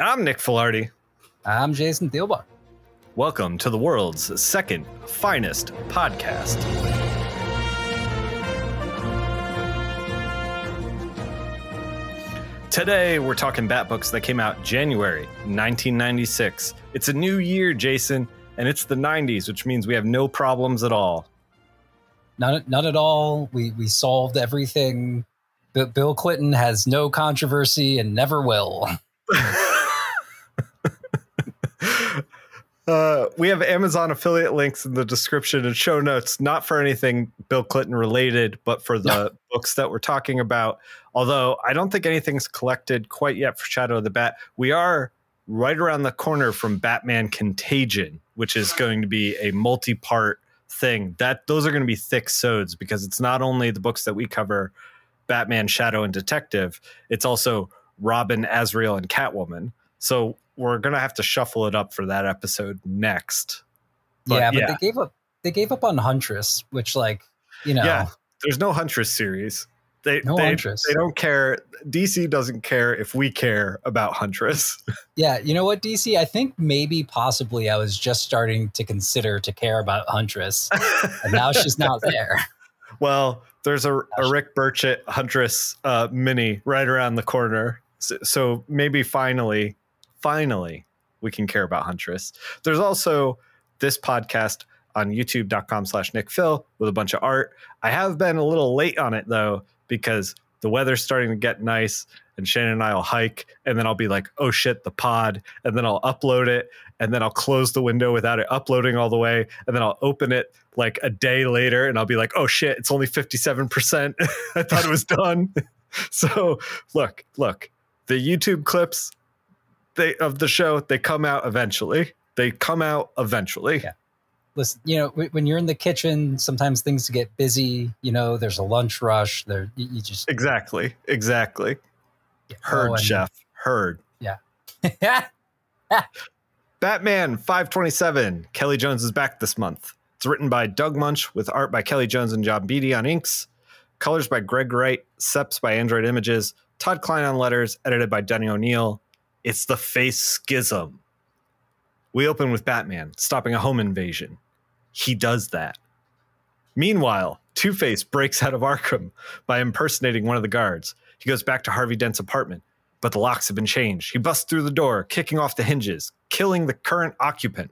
I'm Nick Filardi. I'm Jason Thielbach. Welcome to the world's second finest podcast. Today, we're talking Bat books that came out January 1996. It's a new year, Jason, and it's the 90s, which means we have no problems at all. None, none at all. We we solved everything. Bill Clinton has no controversy and never will. Uh, we have Amazon affiliate links in the description and show notes, not for anything Bill Clinton related, but for the books that we're talking about. Although I don't think anything's collected quite yet for Shadow of the Bat. We are right around the corner from Batman Contagion, which is going to be a multi part thing. That those are going to be thick sods because it's not only the books that we cover, Batman, Shadow, and Detective, it's also Robin, Azrael, and Catwoman. So we're gonna have to shuffle it up for that episode next. But, yeah, but yeah. they gave up. They gave up on Huntress, which, like, you know, yeah, there's no Huntress series. They, no they, Huntress. They don't care. DC doesn't care if we care about Huntress. Yeah, you know what, DC? I think maybe possibly I was just starting to consider to care about Huntress, and now she's not there. Well, there's a, a Rick Burchett Huntress uh, mini right around the corner, so, so maybe finally finally we can care about Huntress. There's also this podcast on youtube.com slash Nick Phil with a bunch of art. I have been a little late on it though, because the weather's starting to get nice and Shannon and I will hike and then I'll be like, oh shit, the pod. And then I'll upload it and then I'll close the window without it uploading all the way. And then I'll open it like a day later and I'll be like, oh shit, it's only 57%. I thought it was done. so look, look, the YouTube clips they of the show they come out eventually. They come out eventually. Yeah. Listen, you know, when you're in the kitchen, sometimes things get busy. You know, there's a lunch rush. There, you just exactly, exactly. Yeah. Heard, oh, chef. Heard. Yeah. Batman 527. Kelley Jones is back this month. It's written by Doug Moench with art by Kelley Jones and John Beatty on inks, colors by Greg Wright, seps by Android Images, Todd Klein on letters, edited by Denny O'Neil, it's the face schism. We open with Batman stopping a home invasion. He does that. Meanwhile, Two Face breaks out of Arkham by impersonating one of the guards. He goes back to Harvey Dent's apartment, but the locks have been changed. He busts through the door, kicking off the hinges, killing the current occupant.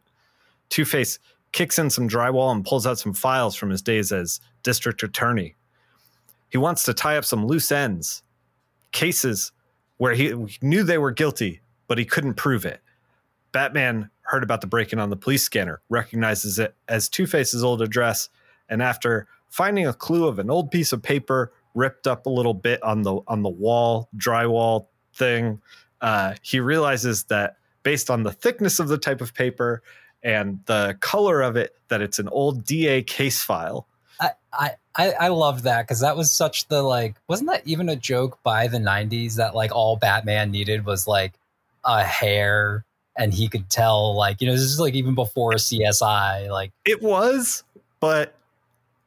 Two Face kicks in some drywall and pulls out some files from his days as district attorney. He wants to tie up some loose ends, cases where he knew they were guilty, but he couldn't prove it. Batman heard about the break in on the police scanner, recognizes it as Two Face's old address, and after finding a clue of an old piece of paper ripped up a little bit on the on the wall drywall thing, uh, he realizes that based on the thickness of the type of paper and the color of it, that it's an old DA case file. I, I, I, loved that because that was such the like wasn't that even a joke by the 90s that like all Batman needed was like a hair and he could tell like you know this is like even before CSI like it was but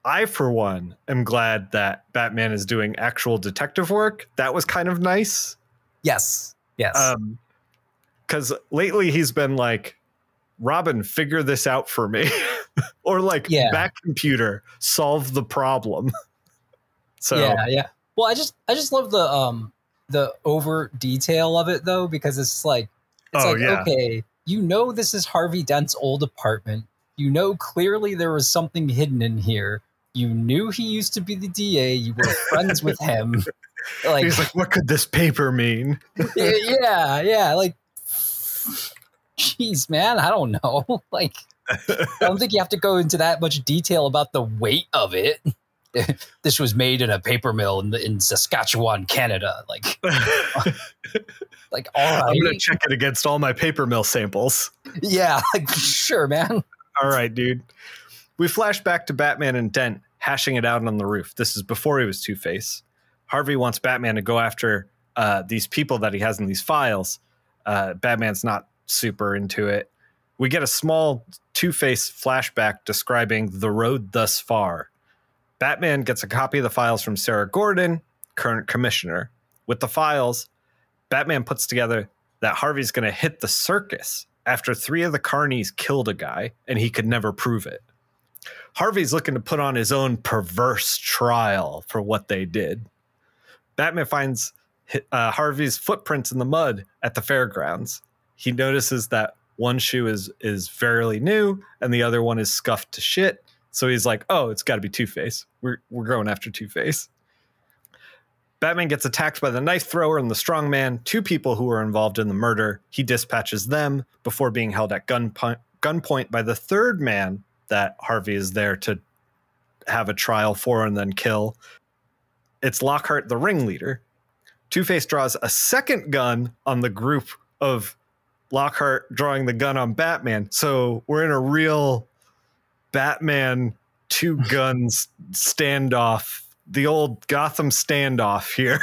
I for one am glad that Batman is doing actual detective work that was kind of nice yes yes um cuz lately he's been like Robin figure this out for me or like yeah. back computer solve the problem. so Yeah, yeah. Well, I just I just love the um the over detail of it though because it's like it's oh, like yeah. okay, you know this is Harvey Dent's old apartment. You know clearly there was something hidden in here. You knew he used to be the DA. You were friends with him. Like he's like, what could this paper mean? yeah, yeah. Like, jeez, man, I don't know. Like, I don't think you have to go into that much detail about the weight of it. this was made in a paper mill in, in Saskatchewan, Canada. Like, like all right. I'm gonna check it against all my paper mill samples. Yeah, like sure, man. All right, dude. We flash back to Batman and Dent hashing it out on the roof. This is before he was Two Face. Harvey wants Batman to go after uh, these people that he has in these files. Uh, Batman's not super into it. We get a small Two Face flashback describing the road thus far. Batman gets a copy of the files from Sarah Gordon, current commissioner. With the files, Batman puts together that Harvey's going to hit the circus after three of the carnies killed a guy and he could never prove it. Harvey's looking to put on his own perverse trial for what they did. Batman finds uh, Harvey's footprints in the mud at the fairgrounds. He notices that one shoe is is fairly new and the other one is scuffed to shit. So he's like, "Oh, it's got to be Two Face. We're we're going after Two Face." Batman gets attacked by the knife thrower and the strong man, two people who were involved in the murder. He dispatches them before being held at gunpoint, gunpoint by the third man that Harvey is there to have a trial for and then kill. It's Lockhart, the ringleader. Two Face draws a second gun on the group of Lockhart drawing the gun on Batman. So we're in a real Batman two guns standoff the old Gotham standoff here.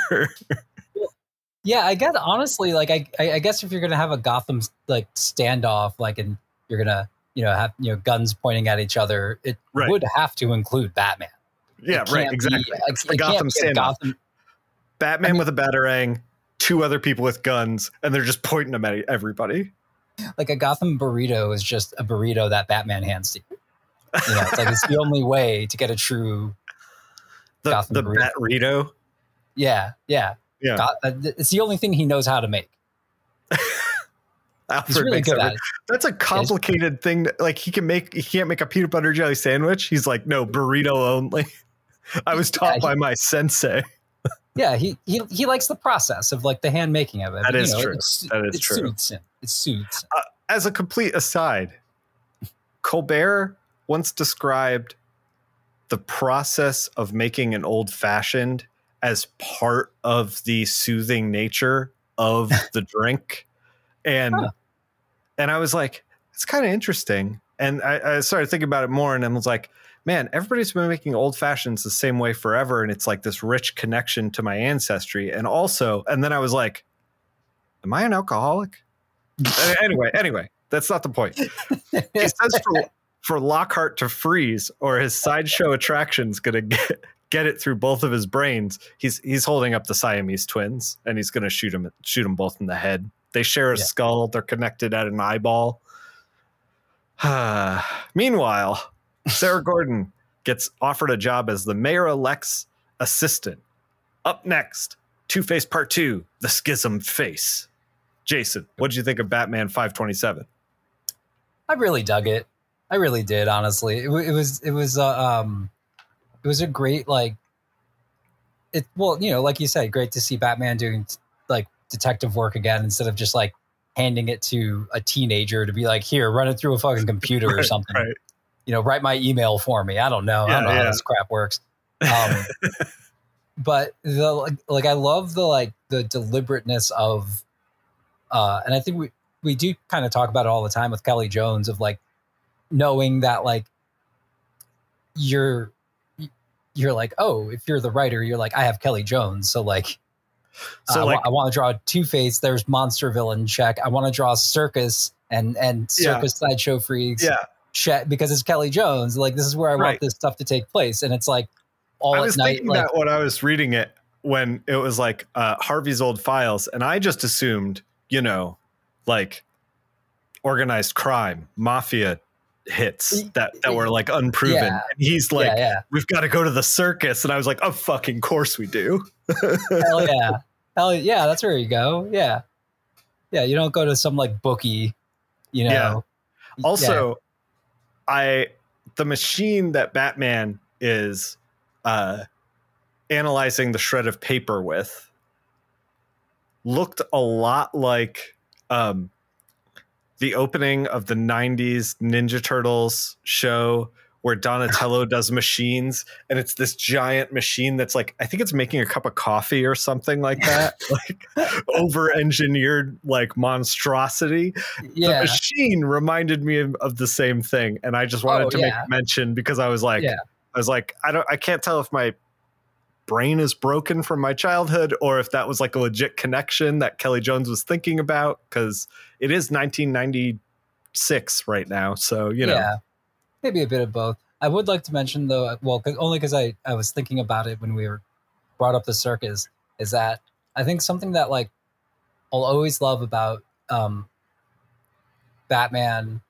yeah, I guess honestly, like I, I guess if you're gonna have a Gotham like standoff, like and you're gonna you know have you know guns pointing at each other, it right. would have to include Batman. Yeah, right, exactly. Be, the Gotham standoff. Gotham. Batman I mean, with a batarang, two other people with guns, and they're just pointing them at everybody. Like a Gotham burrito is just a burrito that Batman hands to you. You know, it's like it's the only way to get a true the, Gotham the burrito. Batrito. Yeah, yeah, yeah. God, uh, it's the only thing he knows how to make. Alfred really makes it. That's a complicated thing. To, like he can make, he can't make a peanut butter jelly sandwich. He's like, no, burrito only. I was taught yeah, he, by my sensei. yeah, he, he he likes the process of like the hand making of it. That is know, true. That is it true. Suits him. It suits. Uh, as a complete aside, Colbert once described the process of making an old fashioned as part of the soothing nature of the drink. And huh. and i was like it's kind of interesting. And I, I, started thinking about it more and i was like man everybody's been making old fashions the same way forever and it's like this rich connection to my ancestry. And also and then i was like am i an alcoholic? Anyway anyway that's not the point. He says for for Lockhart to freeze, or his sideshow attraction's gonna get get it through both of his brains. He's he's holding up the Siamese twins, and he's gonna shoot him shoot them both in the head. They share a yeah. skull. They're connected at an eyeball. Meanwhile, Sarah Gordon gets offered a job as the mayor elect's assistant. Up next, Two Face Part Two: The Schism Face. Jason, what did you think of Batman 527? I really dug it. I really did, honestly. It, it was it was uh, um it was a great like it well, you know, like you said, great to see Batman doing like detective work again instead of just like handing it to a teenager to be like, here, run it through a fucking computer right, or something. Right. You know, write my email for me. I don't know. Yeah, I don't know yeah. how this crap works. Um, but the like, like I love the like the deliberateness of uh and I think we we do kind of talk about it all the time with Kelley Jones of like knowing that like you're you're like oh if you're the writer you're like i have kelley jones so like so uh, like, I, want to draw Two Face. There's monster villain check. I want to draw circus and and circus yeah. sideshow freaks. Yeah, check because it's Kelley Jones. Like this is where I right. want this stuff to take place, and it's like all I was night, thinking like, that when I was reading it when it was like uh, Harvey's old files, and I just assumed you know like organized crime, mafia hits that that were like unproven. Yeah. he's like, yeah, yeah. "We've got to go to the circus," and I was like, "Oh, fucking course we do." Hell yeah, hell yeah, that's where you go. Yeah, yeah. You don't go to some like bookie, you know. Also, I the machine that Batman is uh, analyzing the shred of paper with looked a lot like um, the opening of the 90s Ninja Turtles show where Donatello does machines and it's this giant machine that's like I think it's making a cup of coffee or something like that like over engineered like monstrosity yeah. the machine reminded me of, of, the same thing and I just wanted oh, to yeah. make mention because I was like yeah. I was like I don't I can't tell if my brain is broken from my childhood or if that was like a legit connection that Kelley Jones was thinking about because it is 1996 right now. So, you know. Yeah, maybe a bit of both. I would like to mention, though, well, cause, only because I, I was thinking about it when we were brought up the circus, is that I think something that like I'll always love about um, Batman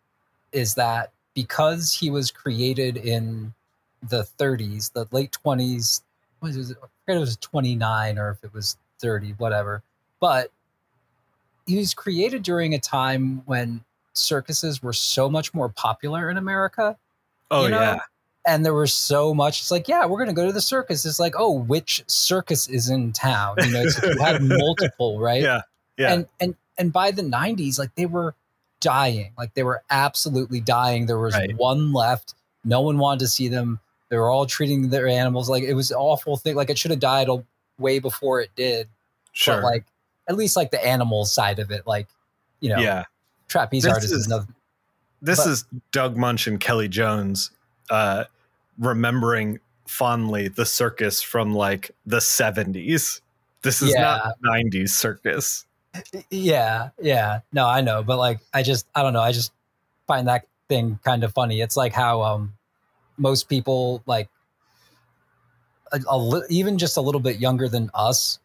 is that because he was created in the 30s, the late 20s, what is it? I forget it was 29 or if it was 30, whatever. But he was created during a time when circuses were so much more popular in America. Oh you know? yeah. And there was so much. It's like, yeah, we're going to go to the circus. It's like, oh, which circus is in town? You know, so you had multiple, right? Yeah, yeah. And and and by the '90s, like they were dying. Like they were absolutely dying. There was right. one left. No one wanted to see them. They were all treating their animals like it was an awful thing. Like it should have died way before it did. Sure. But like at least like the animal side of it, like you know, yeah. Trapeze this artist is, another. This but, is Doug Moench and Kelley Jones uh, remembering fondly the circus from like the 70s. This is yeah. not 90s circus. Yeah, yeah. No, I know, but like I just I don't know, I just find that thing kind of funny. It's like how um most people like a, a, even just a little bit younger than us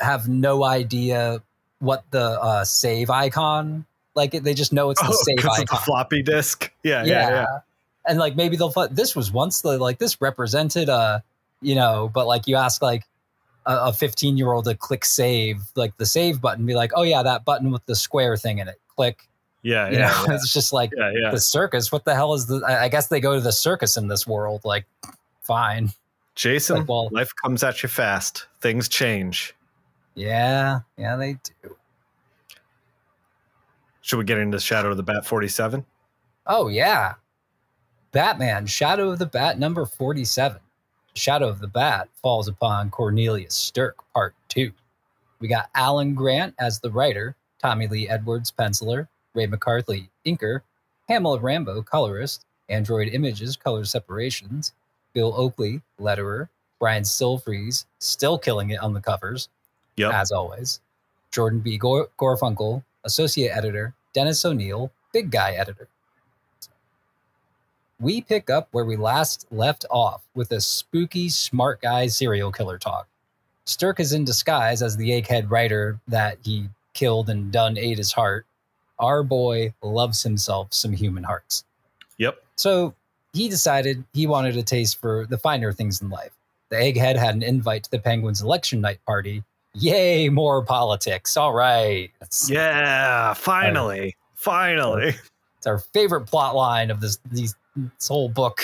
have no idea what the uh, save icon like they just know it's the oh, save icon. The floppy disk. Yeah, yeah, yeah, yeah. And like maybe they'll this was once the like this represented a you know, but like you ask like a 15 year old to click save, like the save button, be like, oh yeah, that button with the square thing in it. Click. Yeah, yeah, know, yeah. It's just like yeah, the circus. What the hell is the? I guess they go to the circus in this world. Like, fine. Jason, like, well, life comes at you fast. Things change. Yeah, yeah, they do. Should we get into Shadow of the Bat 47? Oh, yeah. Batman, Shadow of the Bat number 47. Shadow of the Bat falls upon Cornelius Stirk, part two. We got Alan Grant as the writer, Tommy Lee Edwards, penciler, Ray McCarthy, inker, Pamela Rambo, colorist, Android Images, color separations, Bill Oakley, letterer, Brian Stelfreeze, still killing it on the covers, yep. as always, Jordan B. Gorfinkel, associate editor, Dennis O'Neil, big guy editor we pick up where we last left off with a spooky smart guy serial killer talk. Stirk is in disguise as the egghead writer that he killed and done ate his heart. Our boy loves himself some human hearts. Yep. So he decided he wanted a taste for the finer things in life. The egghead had an invite to the Penguins election night party. Yay, more politics. All right. yeah, finally. finally. It's our favorite plot line of this these this whole book.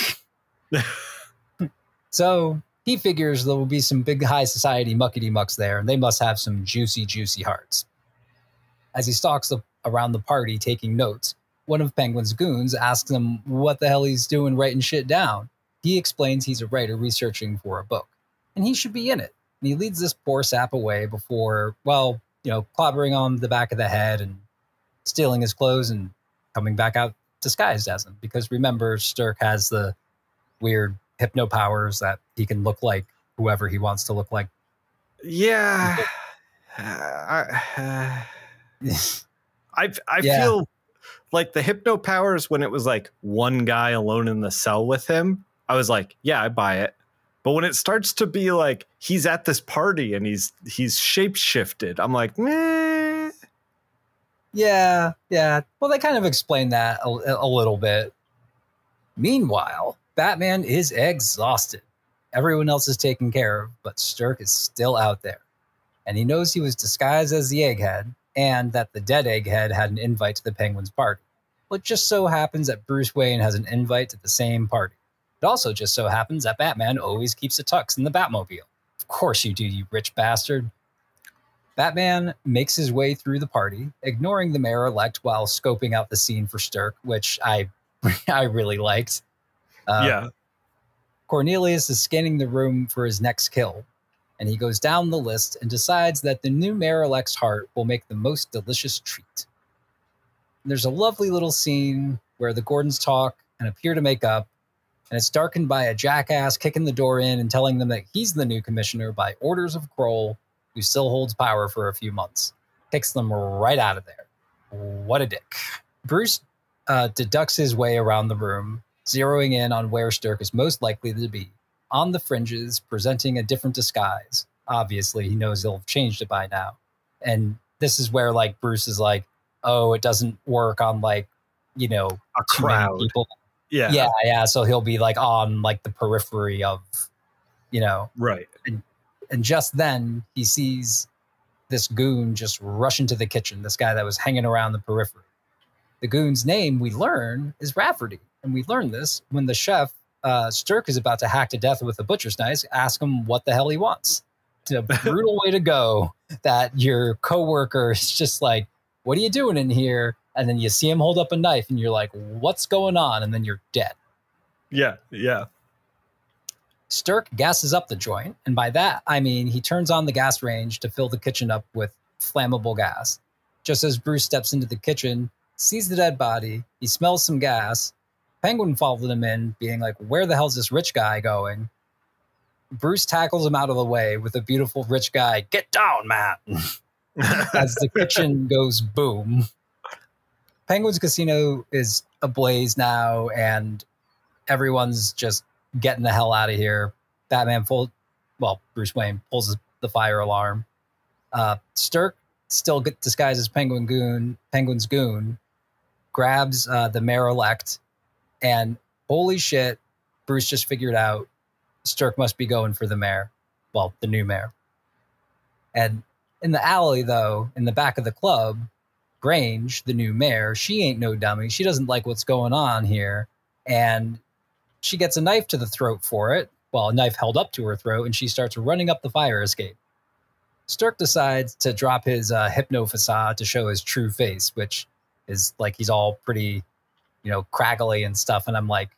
so he figures there will be some big high society muckety mucks there, and they must have some juicy, juicy hearts. As he stalks the, around the party taking notes, one of Penguin's goons asks him what the hell he's doing writing shit down. He explains he's a writer researching for a book, and he should be in it. And he leads this poor sap away before, well, you know, clobbering on the back of the head and stealing his clothes and coming back out disguised as him because remember Stirk has the weird hypno powers that he can look like whoever he wants to look like. Yeah. I, uh, I, I yeah. feel like the hypno powers when it was like one guy alone in the cell with him, I was like, yeah, I buy it. But when it starts to be like he's at this party and he's he's shape shifted, I'm like, meh. Yeah, yeah. Well, they kind of explain that a, a little bit. Meanwhile, Batman is exhausted. Everyone else is taken care of, but Stirk is still out there. And he knows he was disguised as the egghead and that the dead egghead had an invite to the Penguins party. Well, it just so happens that Bruce Wayne has an invite to the same party. It also just so happens that Batman always keeps a tux in the Batmobile. Of course you do, you rich bastard. Batman makes his way through the party, ignoring the mayor elect while scoping out the scene for Stirk, which I I really liked. Uh, yeah. Cornelius is scanning the room for his next kill, and he goes down the list and decides that the new elect's heart will make the most delicious treat. And there's a lovely little scene where the Gordons talk and appear to make up, and it's darkened by a jackass kicking the door in and telling them that he's the new commissioner by orders of Krol who still holds power for a few months. Kicks them right out of there. What a dick. Bruce uh, deducts his way around the room, zeroing in on where Stirk is most likely to be. On the fringes, presenting a different disguise. Obviously, he knows he'll have changed it by now. And this is where, like, Bruce is like, oh, it doesn't work on like, you know, a crowd. people. Yeah. Yeah. Yeah. So he'll be like on like the periphery of, you know. Right. And, and just then he sees this goon just rush into the kitchen, this guy that was hanging around the periphery. The goon's name, we learn, is Rafferty. And we learn this when the chef, uh, Stirk, is about to hack to death with a butcher's knife, ask him what the hell he wants. It's a brutal way to go that your coworker is just like, what are you doing in here? And then you see him hold up a knife and you're like, what's going on? And then you're dead. Yeah, yeah. Stirk gasses up the joint. And by that, I mean he turns on the gas range to fill the kitchen up with flammable gas. Just as Bruce steps into the kitchen, sees the dead body, he smells some gas. Penguin followed him in, being like, Where the hell's this rich guy going? Bruce tackles him out of the way with a beautiful rich guy, Get down, Matt! as the kitchen goes boom. Penguin's Casino is ablaze now, and everyone's just getting the hell out of here. Batman full, well, Bruce Wayne pulls the fire alarm. Uh, Stirk still get disguised Penguin Goon, Penguin's Goon, grabs uh, the mayor elect, and holy shit, Bruce just figured out Stirk must be going for the mayor. Well, the new mayor. And in the alley, though, in the back of the club, Grange, the new mayor, she ain't no dummy. She doesn't like what's going on here. And she gets a knife to the throat for it. Well, a knife held up to her throat, and she starts running up the fire escape. Stirk decides to drop his uh, hypno facade to show his true face, which is like he's all pretty, you know, craggly and stuff. And I'm like,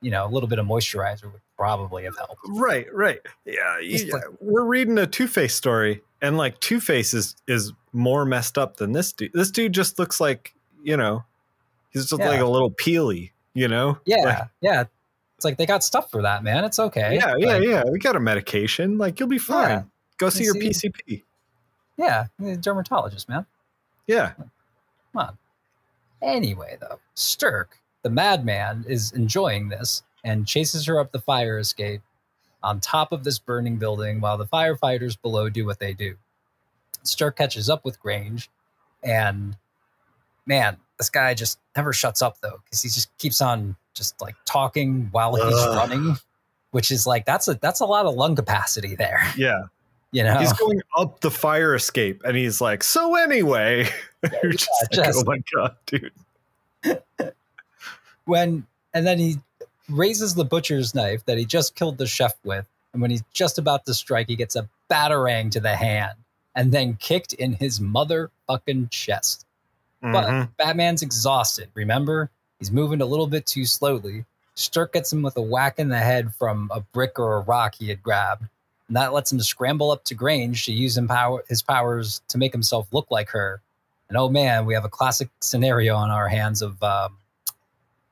you know, a little bit of moisturizer would probably have helped. Right, right. Yeah, yeah. Like, we're reading a Two Face story, and like Two Face is is more messed up than this dude. This dude just looks like you know, he's just yeah. like a little peely. You know? Yeah, like, yeah. It's like they got stuff for that, man. It's okay. Yeah, yeah, like, yeah. We got a medication. Like you'll be fine. Yeah. Go see you your see, PCP. Yeah, dermatologist, man. Yeah. Come on. Anyway, though, Stirk, the madman, is enjoying this and chases her up the fire escape on top of this burning building while the firefighters below do what they do. Stirk catches up with Grange, and man, this guy just never shuts up though, because he just keeps on just like talking while he's Ugh. running, which is like that's a that's a lot of lung capacity there. Yeah. You know, he's going up the fire escape, and he's like, "So anyway," yeah, you're just, yeah, like, "Oh my god, dude!" when and then he raises the butcher's knife that he just killed the chef with, and when he's just about to strike, he gets a batarang to the hand, and then kicked in his motherfucking chest. Mm-hmm. But Batman's exhausted. Remember, he's moving a little bit too slowly. Stirk gets him with a whack in the head from a brick or a rock he had grabbed and that lets him scramble up to Grange to use power, his powers to make himself look like her. And oh man, we have a classic scenario on our hands of um,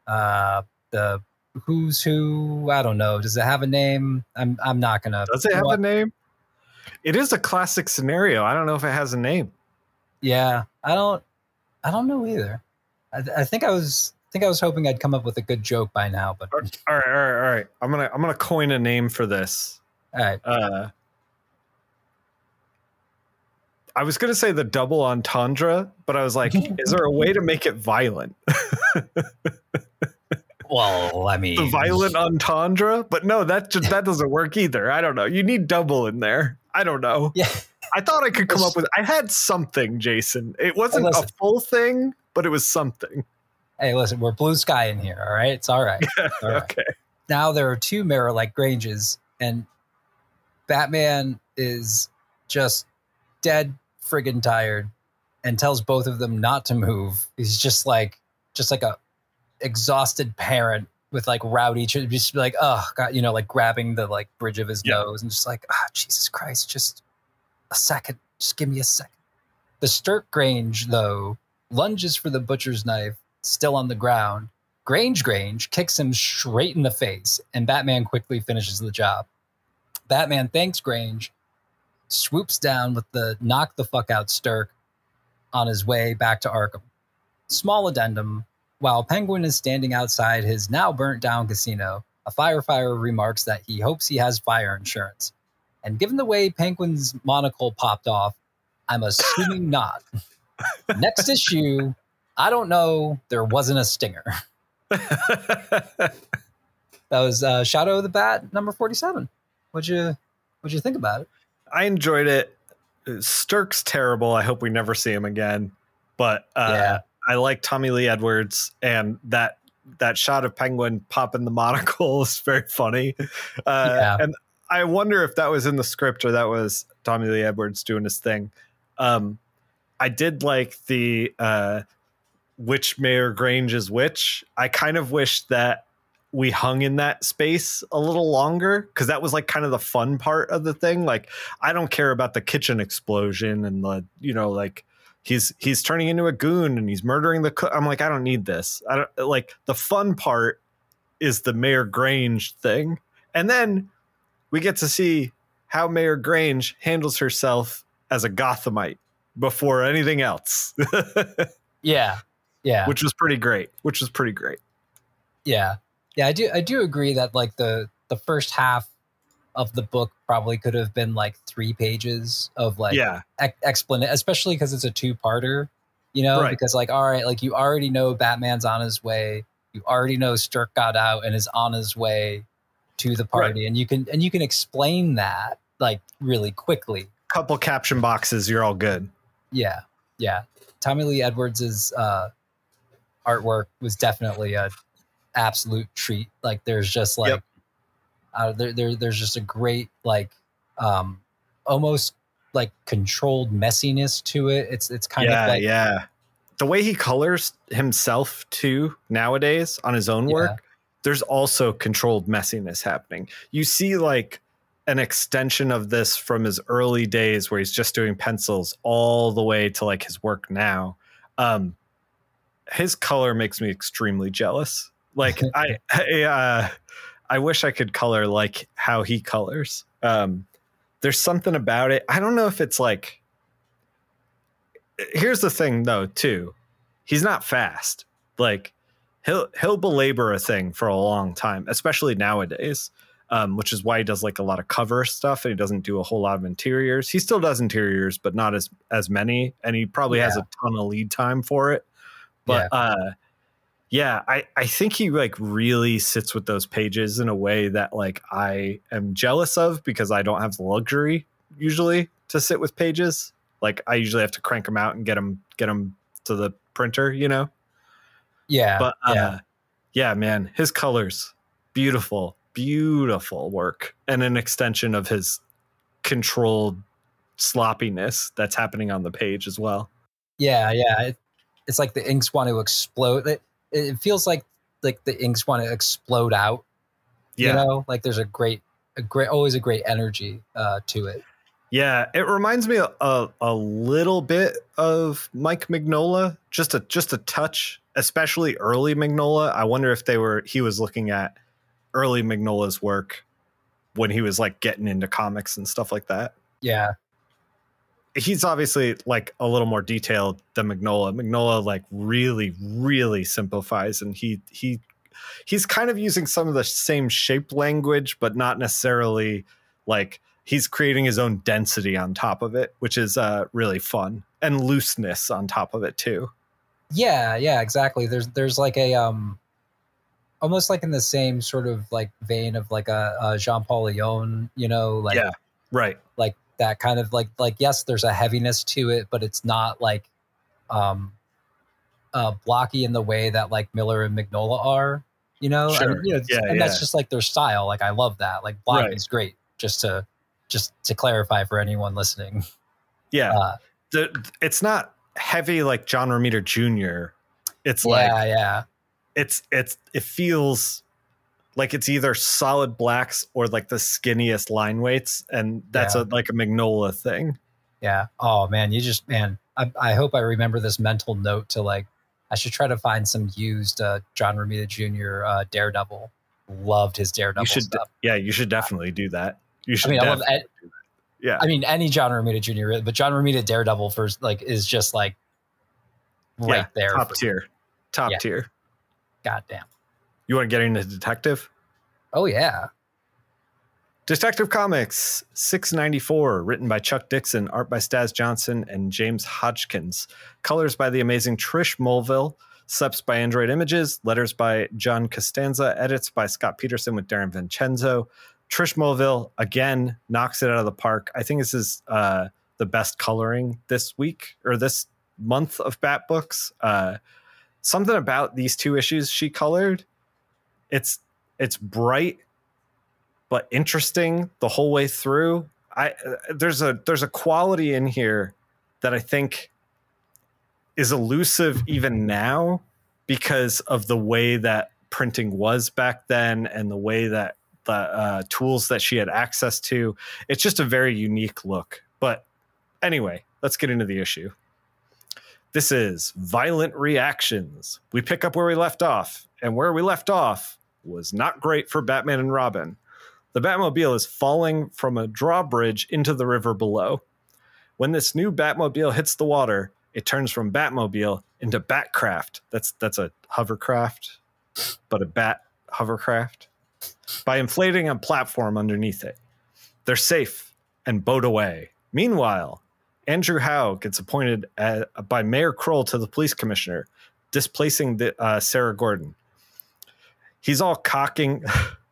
uh, the who's who. I don't know. Does it have a name? I'm I'm not gonna. Does it have a name? It is a classic scenario. I don't know if it has a name. Yeah, I don't. I don't know either. I, I think I was I think I was hoping I'd come up with a good joke by now, but all right, all right, all right. I'm gonna I'm gonna coin a name for this. All right. Uh, I was going to say the double entendre, but I was like, is there a way to make it violent? well, I mean, the violent entendre, but no, that just that doesn't work either. I don't know. You need double in there. I don't know. Yeah. I thought I could come up with. I had something, Jason. It wasn't hey, a full thing, but it was something. Hey, listen, we're blue sky in here. All right, it's all right. All right. okay. Now there are two mirror like Granges, and Batman is just dead friggin' tired and tells both of them not to move. He's just like just like a exhausted parent with like rowdy just like oh god you know like grabbing the like bridge of his nose and just like ah oh, jesus christ just a second just give me a second. The stirk grange though lunges for the butcher's knife still on the ground. Grange grange kicks him straight in the face and batman quickly finishes the job Batman thanks Grange, swoops down with the knock the fuck out Stirk on his way back to Arkham. Small addendum while Penguin is standing outside his now burnt down casino, a firefighter remarks that he hopes he has fire insurance. And given the way Penguin's monocle popped off, I'm assuming not. Next issue, I don't know. There wasn't a stinger. that was uh, Shadow of the Bat number forty-seven. What'd you What'd you think about it? I enjoyed it. Stirk's terrible. I hope we never see him again. But uh, yeah. I like Tommy Lee Edwards, and that that shot of Penguin popping the monocle is very funny. Uh, yeah. And I wonder if that was in the script or that was Tommy Lee Edwards doing his thing. Um, I did like the uh, which Mayor Grange is which. I kind of wish that we hung in that space a little longer because that was like kind of the fun part of the thing. Like, I don't care about the kitchen explosion and the, you know, like he's he's turning into a goon and he's murdering the cook. I'm like, I don't need this. I don't like the fun part is the Mayor Grange thing. And then we get to see how Mayor Grange handles herself as a Gothamite before anything else. yeah. Yeah. Which was pretty great. Which was pretty great. Yeah. Yeah, I do I do agree that like the the first half of the book probably could have been like three pages of like yeah ex- explanation, especially because it's a two parter. You know, right. because like all right, like you already know Batman's on his way. You already know Stirk got out and is on his way to the party, right. and you can and you can explain that like really quickly. Couple caption boxes, you're all good. Yeah, yeah. Tommy Lee Edwards's uh, artwork was definitely a absolute treat. Like there's just like yep. uh, there, there there's just a great like um almost like controlled messiness to it. It's it's kind yeah, of like yeah. The way he colors himself too nowadays on his own work, yeah. there's also controlled messiness happening. You see like an extension of this from his early days where he's just doing pencils all the way to like his work now. Um his color makes me extremely jealous. Like I, I, uh, I wish I could color like how he colors. Um, there's something about it. I don't know if it's like. Here's the thing, though. Too, he's not fast. Like he'll he'll belabor a thing for a long time, especially nowadays. Um, which is why he does like a lot of cover stuff and he doesn't do a whole lot of interiors. He still does interiors, but not as as many, and he probably yeah. has a ton of lead time for it. But yeah. uh yeah, I, I think he like really sits with those pages in a way that like I am jealous of because I don't have the luxury usually to sit with pages. Like I usually have to crank them out and get them get them to the printer, you know. Yeah, but uh, yeah, yeah, man, his colors beautiful, beautiful work, and an extension of his controlled sloppiness that's happening on the page as well. Yeah, yeah, it, it's like the inks want to explode. It, it feels like like the inks want to explode out. Yeah. You know, like there's a great, a great, always a great energy uh, to it. Yeah, it reminds me a, a, a little bit of Mike Mignola, just a just a touch, especially early Mignola. I wonder if they were he was looking at early Mignola's work when he was like getting into comics and stuff like that. Yeah, he's obviously like a little more detailed than Mignola. Mignola like really, really simplifies, and he he he's kind of using some of the same shape language, but not necessarily like he's creating his own density on top of it, which is uh, really fun and looseness on top of it too. Yeah, yeah, exactly. There's there's like a um almost like in the same sort of like vein of like a, a John Paul Leon, you know, like yeah, right, like that kind of like like yes there's a heaviness to it but it's not like um uh blocky in the way that like miller and mignola are you know, sure. I mean, you know yeah, and yeah. that's just like their style. Like i love that. Like blocky is great just to just to clarify for anyone listening. Yeah. Uh, the, it's not heavy like john romita jr it's yeah, like yeah. it's it's it feels like it's either solid blacks or like the skinniest line weights, and that's yeah. a like a Mignola thing. Yeah. Oh man, you just man. I, I hope I remember this mental note to like. I should try to find some used uh, John Romita Jr. Uh, Daredevil. Loved his Daredevil you should, stuff. Yeah, you should definitely do that. You should. I mean, I love yeah. I mean, any John Romita Jr. But John Romita Daredevil first, like, is just like right yeah, there. Top tier. Top yeah. tier. God damn. You want to get into detective? Oh yeah. Detective Comics 694, written by Chuck Dixon, art by Staz Johnson and James Hodgkins, colors by the amazing Trish Mulvihill, Seps by Android Images, letters by John Costanza, edits by Scott Peterson with Darren Vincenzo. Trish Mulvihill again knocks it out of the park. I think this is uh, the best coloring this week or this month of Bat books. Uh, something about these two issues she colored. It's it's bright but interesting the whole way through. I uh, there's a there's a quality in here that I think is elusive even now because of the way that printing was back then and the way that the uh, tools that she had access to. It's just a very unique look. But anyway, let's get into the issue. This is Violent Reactions. We pick up where we left off, and where we left off was not great for Batman and Robin. The Batmobile is falling from a drawbridge into the river below. When this new Batmobile hits the water, it turns from Batmobile into Batcraft. That's that's a hovercraft, but a bat hovercraft. By inflating a platform underneath it, they're safe and boat away. Meanwhile, Andrew Howe gets appointed at, by Mayor Krol to the police commissioner, displacing the, uh, Sarah Gordon. He's all cocking.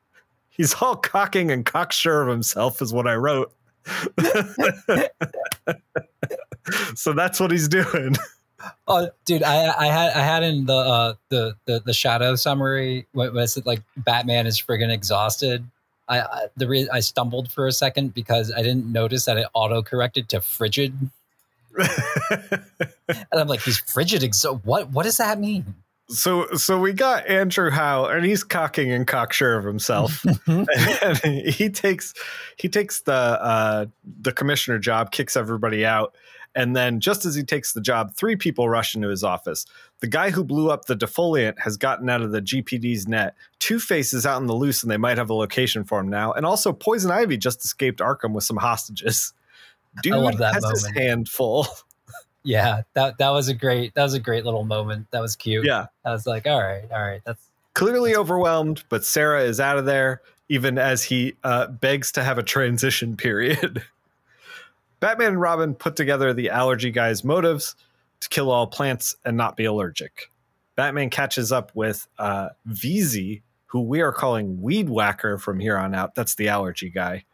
he's all cocking and cocksure of himself, is what I wrote. so that's what he's doing. Oh, dude, I I had I had in the uh, the, the the shadow summary when, I said like Batman is friggin' exhausted. I, I the re- I stumbled for a second because I didn't notice that it auto corrected to frigid, and I'm like, he's frigid. So what what does that mean? So so we got Andrew Howe, and he's cocking and cocksure of himself. he takes he takes the uh, the commissioner job, kicks everybody out, and then just as he takes the job, three people rush into his office. The guy who blew up the defoliant has gotten out of the GPD's net. Two Faces out in the loose, and they might have a location for him now. And also, Poison Ivy just escaped Arkham with some hostages. Dude has moment. his hand full. yeah, that that was a great that was a great little moment. That was cute. Yeah, I was like, all right, all right, that's clearly that's overwhelmed, but Sarah is out of there. Even as he uh, begs to have a transition period. Batman and Robin put together the allergy guy's motives to kill all plants and not be allergic. Batman catches up with uh, VZ, who we are calling Weed Whacker from here on out. That's the allergy guy.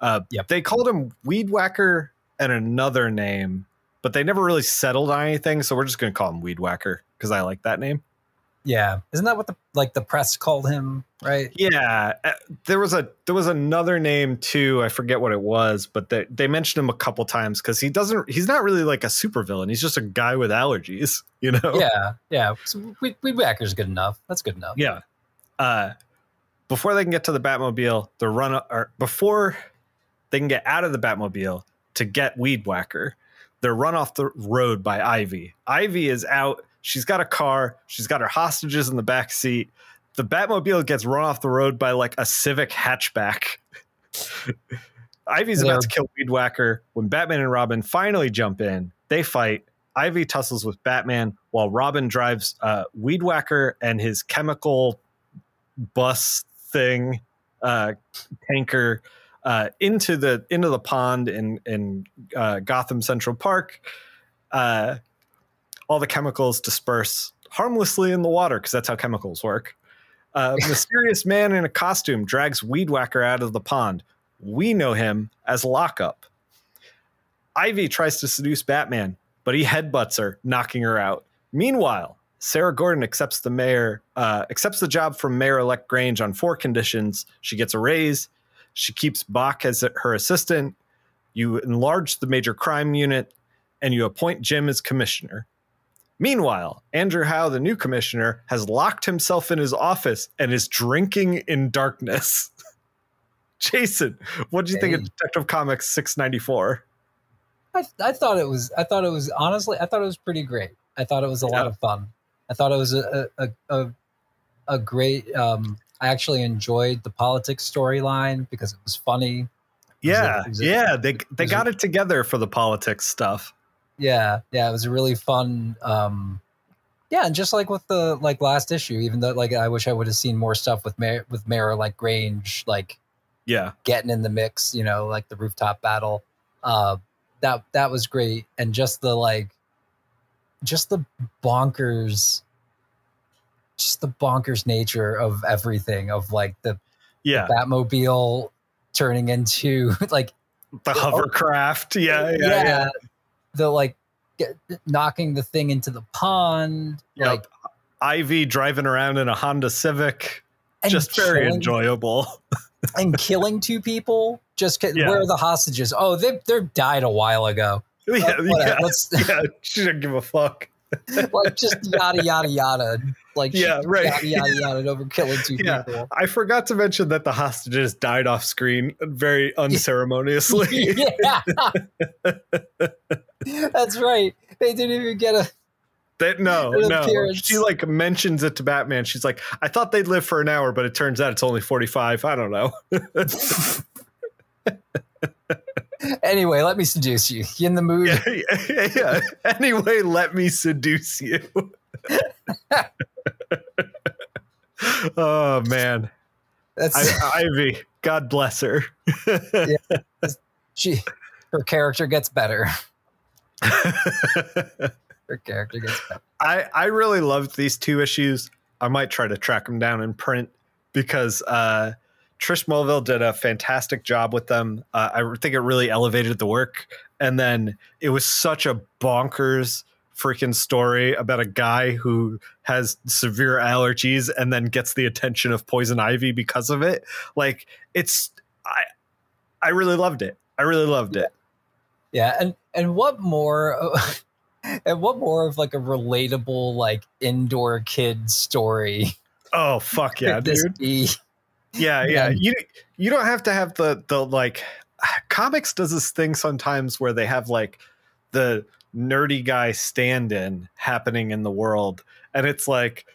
Uh, yep. They called him Weed Whacker and another name but they never really settled on anything. So we're just going to call him Weed Whacker because I like that name. Yeah, isn't that what the like the press called him? Right? Yeah, uh, there was a there was another name too. I forget what it was, but they they mentioned him a couple times because he doesn't. He's not really like a supervillain. He's just a guy with allergies. You know? Yeah, yeah. So Weed, Weed Whacker's good enough. That's good enough. Yeah. Uh, before they can get to the Batmobile, the run or before they can get out of the Batmobile to get Weed Whacker, they're run off the road by Ivy. Ivy is out. She's got a car. She's got her hostages in the back seat. The Batmobile gets run off the road by like a Civic hatchback. Ivy's about to kill Weed Whacker when Batman and Robin finally jump in. They fight. Ivy tussles with Batman while Robin drives uh, Weed Whacker and his chemical bus thing, uh, tanker uh, into the into the pond in in uh, Gotham Central Park. Uh, all the chemicals disperse harmlessly in the water because that's how chemicals work. A mysterious man in a costume drags Weed Whacker out of the pond. We know him as Lockup. Ivy tries to seduce Batman, but he headbutts her, knocking her out. Meanwhile, Sarah Gordon accepts the mayor uh, accepts the job from Mayor-elect Grange on four conditions: she gets a raise, she keeps Bach as her assistant. You enlarge the major crime unit and you appoint Jim as commissioner. Meanwhile, Andrew Howe, the new commissioner, has locked himself in his office and is drinking in darkness. Jason, what do you think of Detective Comics 694? I, I thought it was I thought it was honestly I thought it was pretty great. I thought it was a yeah. lot of fun. I thought it was a a, a, a great um, I actually enjoyed the politics storyline because it was funny. Yeah, it was a, yeah, they they got it together for the politics stuff. Yeah, yeah, it was a really fun. Um, yeah, and just like with the like last issue, even though like I wish I would have seen more stuff with Mayor with Mayor like Grange, like yeah, getting in the mix, you know, like the rooftop battle. Uh, that that was great, and just the like, just the bonkers, just the bonkers nature of everything of like the yeah the Batmobile turning into like the hovercraft. Yeah, yeah, yeah. yeah. The like get, knocking the thing into the pond. Yep. Like Ivy driving around in a Honda Civic. Just killing, very enjoyable. and killing two people. Just yeah. where are the hostages? Oh, they they're died a while ago. Yeah, yeah, yeah. She didn't give a fuck. like just yada yada yada. Like yeah, right. Yada yada yada over killing two yeah. people. I forgot to mention that the hostages died off screen very unceremoniously. yeah, that's right. They didn't even get a that no, no. Appearance. She like mentions it to Batman. She's like, I thought they'd live for an hour, but it turns out it's only 45. I don't know. Anyway, let me seduce you. You in the mood? Yeah, yeah, yeah. Anyway, let me seduce you. oh man. That's I, Ivy. God bless her. yeah. She her character gets better her character gets better. I I really loved these two issues. I might try to track them down in print because uh, Trish Mulvihill did a fantastic job with them. Uh, I think it really elevated the work, and then it was such a bonkers freaking story about a guy who has severe allergies and then gets the attention of poison ivy because of it. Like it's I I really loved it. I really loved it. Yeah, and and what more and what more of like a relatable like indoor kid story? Oh fuck yeah, dude! Be? Yeah, yeah. You you don't have to have the the like comics does this thing sometimes where they have like the nerdy guy stand-in happening in the world, and it's like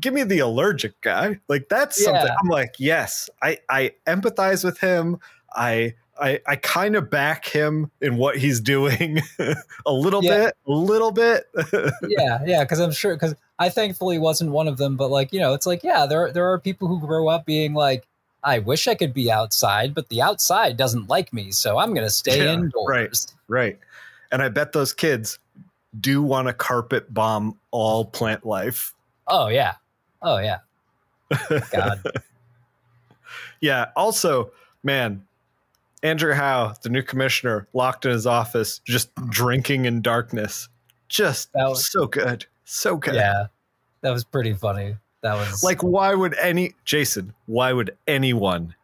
give me the allergic guy. Like that's yeah. something I'm like, yes, I I empathize with him. I I, I kind of back him in what he's doing a little yeah. bit, a little bit. yeah, yeah, because I'm sure because I thankfully wasn't one of them, but like you know, it's like yeah, there there are people who grow up being like, I wish I could be outside, but the outside doesn't like me, so I'm gonna stay yeah, indoors. Right, right. And I bet those kids do want to carpet bomb all plant life. Oh yeah, oh yeah. God. yeah. Also, man, Andrew Howe, the new commissioner, locked in his office, just drinking in darkness. Just was, so good. So good. Yeah. That was pretty funny. That was like, why would any, Jason, why would anyone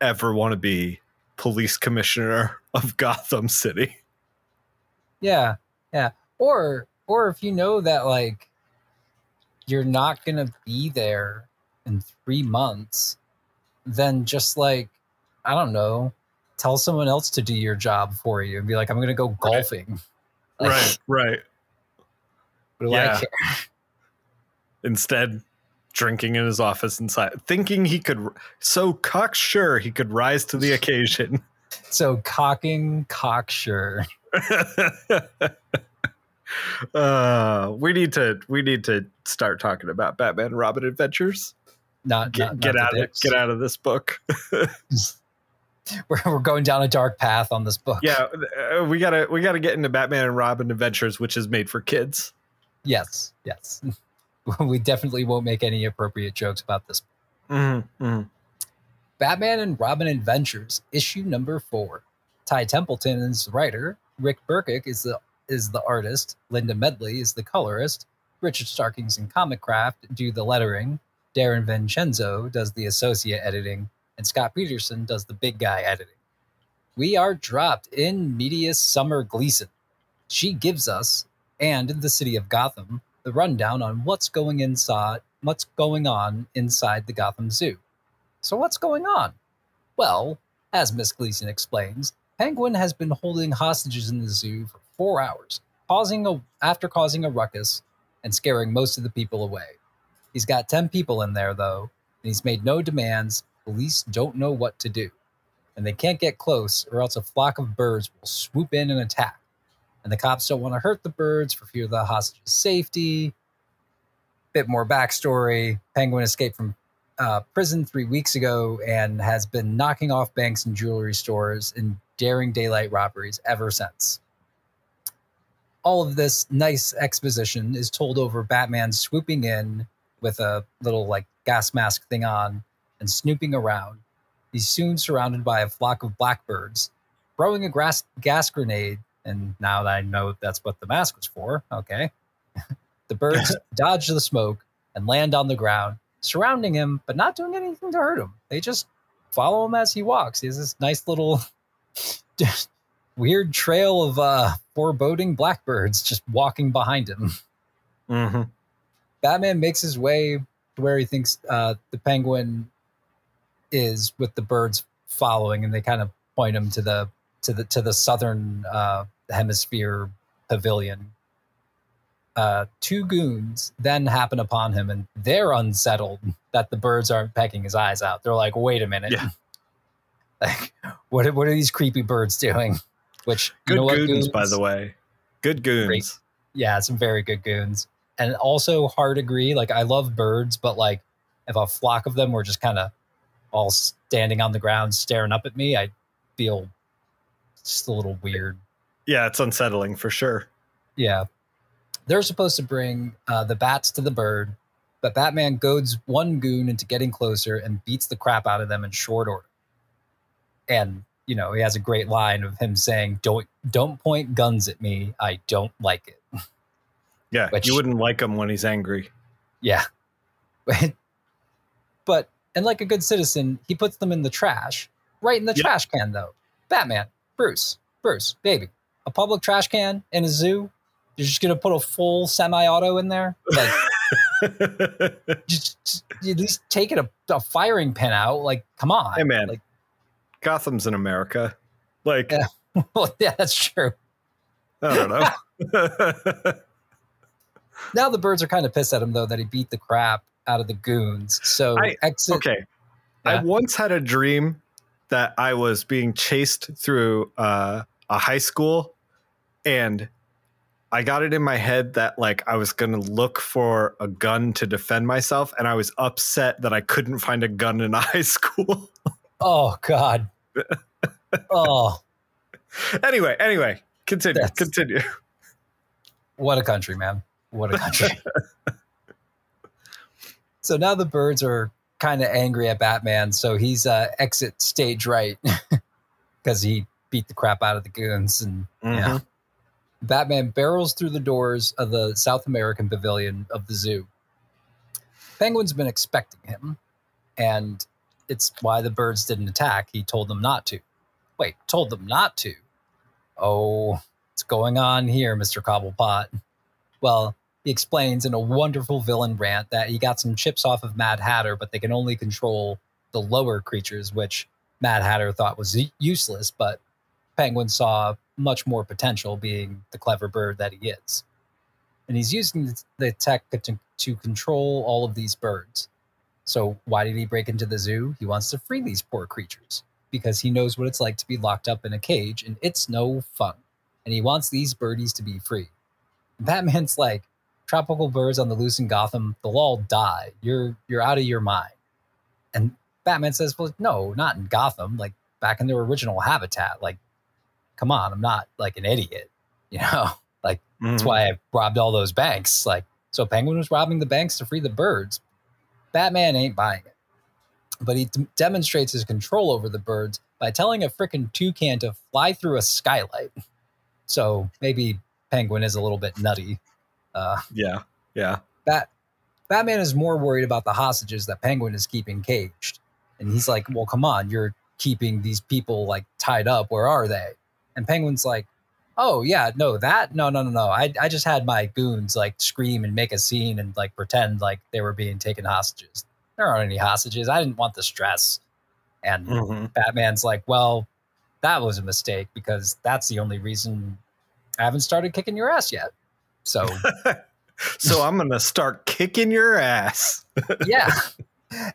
ever want to be police commissioner of Gotham City? Yeah. Yeah. Or, or if you know that, like, you're not going to be there in three months, then just like, I don't know, tell someone else to do your job for you and be like, I'm going to go golfing. Right, like, right. Right. yeah. Instead, drinking in his office inside, thinking he could, so cocksure he could rise to the occasion. So cocking cocksure. uh, we need to we need to start talking about Batman and Robin adventures. Not get, not, get not out of get out of this book. we're, we're going down a dark path on this book. Yeah, uh, we gotta we gotta get into Batman and Robin Adventures, which is made for kids. Yes, yes. we definitely won't make any appropriate jokes about this. Mm-hmm, mm-hmm. Batman and Robin Adventures, issue number four. Ty Templeton is the writer. Rick Burchett is the is the artist. Linda Medley is the colorist. Richard Starkings and Comicraft do the lettering. Darren Vincenzo does the associate editing and Scott Peterson does the big guy editing. We are dropped in Media's Summer Gleason. She gives us, and in the city of Gotham, the rundown on what's going inside, what's going on inside the Gotham Zoo. So what's going on? Well, as Miss Gleason explains, Penguin has been holding hostages in the zoo for four hours, causing a, after causing a ruckus and scaring most of the people away. He's got 10 people in there, though, and he's made no demands police don't know what to do, and they can't get close, or else a flock of birds will swoop in and attack. And the cops don't want to hurt the birds for fear of the hostage's safety. Bit more backstory Penguin escaped from uh, prison three weeks ago and has been knocking off banks and jewelry stores and daring daylight robberies ever since. All of this nice exposition is told over Batman swooping in with a little like gas mask thing on and snooping around. He's soon surrounded by a flock of blackbirds, throwing a grass, gas grenade. And now that I know that's what the mask was for, okay. the birds dodge the smoke and land on the ground, surrounding him, but not doing anything to hurt him. They just follow him as he walks. He has this nice little weird trail of uh, foreboding blackbirds just walking behind him. Mm-hmm. Batman makes his way to where he thinks uh, the penguin is with the birds following, and they kind of point him to the to the to the southern uh, hemisphere pavilion. Uh, two goons then happen upon him, and they're unsettled that the birds aren't pecking his eyes out. They're like, "Wait a minute, Yeah. like what? What are these creepy birds doing?" Which Good you know what, goons, by the way. Good goons. Great. yeah, some very good goons. And also hard agree. Like I love birds, but like if a flock of them were just kind of all standing on the ground staring up at me, I'd feel just a little weird. Yeah, it's unsettling for sure. Yeah. They're supposed to bring uh, the bats to the bird, but Batman goads one goon into getting closer and beats the crap out of them in short order. And you know, he has a great line of him saying, "Don't don't point guns at me. I don't like it." Yeah, Which- you wouldn't like him when he's angry. Yeah. but and like a good citizen, he puts them in the trash. Right in the Yep. trash can though. Batman, Bruce, Bruce, baby. A public trash can in a zoo. You're just gonna put a full semi-auto in there? Like just, just at least take it a, a firing pin out. Like, come on. Hey, man. Like, Gotham's in America. Like, Yeah. well, yeah, that's true. I don't know. Now the birds are kind of pissed at him though that he beat the crap out of the goons. So I- exit okay. I once had a dream that I was being chased through uh, a high school and I got it in my head that like I was going to look for a gun to defend myself and I was upset that I couldn't find a gun in a high school. Oh God. oh, anyway, anyway, continue. That's- continue. what a country, man. What a country. so now the birds are kind of angry at Batman, so he's uh exit stage right because he beat the crap out of the goons and yeah. Mhm. Batman barrels through the doors of the South American pavilion of the zoo. Penguin's been expecting him, and it's why the birds didn't attack. He told them not to. Wait, told them not to? Oh, what's going on here, Mr. Cobblepot? Well, he explains in a wonderful villain rant that he got some chips off of Mad Hatter, but they can only control the lower creatures, which Mad Hatter thought was useless, but Penguin saw much more potential being the clever bird that he is. And he's using the tech to, to control all of these birds. So, why did he break into the zoo? He wants to free these poor creatures because he knows what it's like to be locked up in a cage and it's no fun. And he wants these birdies to be free. Batman's like, tropical birds on the loose in Gotham, they'll all die. You're you're out of your mind. And Batman says, Well, no, not in Gotham, like back in their original habitat. Like, come on, I'm not like an idiot. You know? Like that's Mhm. why I robbed all those banks. Like, so Penguin was robbing the banks to free the birds. Batman ain't buying it. But he d- demonstrates his control over the birds by telling a frickin' toucan to fly through a skylight. So maybe Penguin is a little bit nutty. Uh, Yeah. Yeah. Bat- Batman is more worried about the hostages that Penguin is keeping caged. And he's like, well, come on, you're keeping these people like tied up. Where are they? And Penguin's like, oh, yeah, no, that, no, no, no, no. I, I just had my goons like scream and make a scene and like pretend like they were being taken hostages. There aren't any hostages. I didn't want the stress. And Mhm. Batman's like, well, that was a mistake because that's the only reason I haven't started kicking your ass yet. So So I'm going to start kicking your ass. yeah.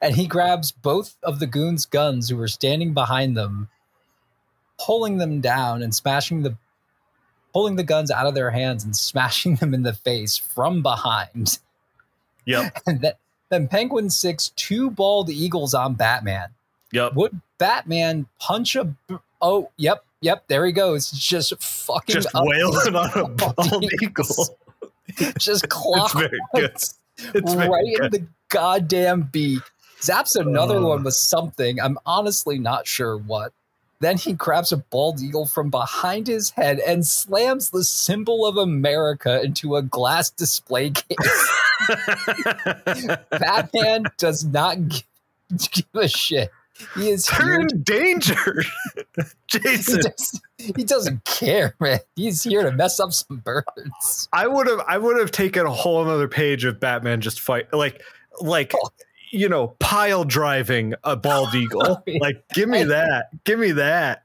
And he grabs both of the goons' guns who were standing behind them, pulling them down and smashing the pulling the guns out of their hands and smashing them in the face from behind. Yep. And that then Penguin six two bald eagles on Batman. Yep. Would Batman punch a? Oh, yep, yep. There he goes. Just fucking just wailing on a bald eagle. just clock. It's. It's right in the goddamn beak. Zaps another one with something. I'm honestly not sure what. Then he grabs a bald eagle from behind his head and slams the symbol of America into a glass display case. Batman does not give, give a shit. He is They're in danger, Jason. He, does, not care, man. He's here to mess up some birds. I would have, I would have taken a whole another page of Batman just fight, like, like, oh. you know, pile driving a bald eagle. Oh, like, give me that. Give me that.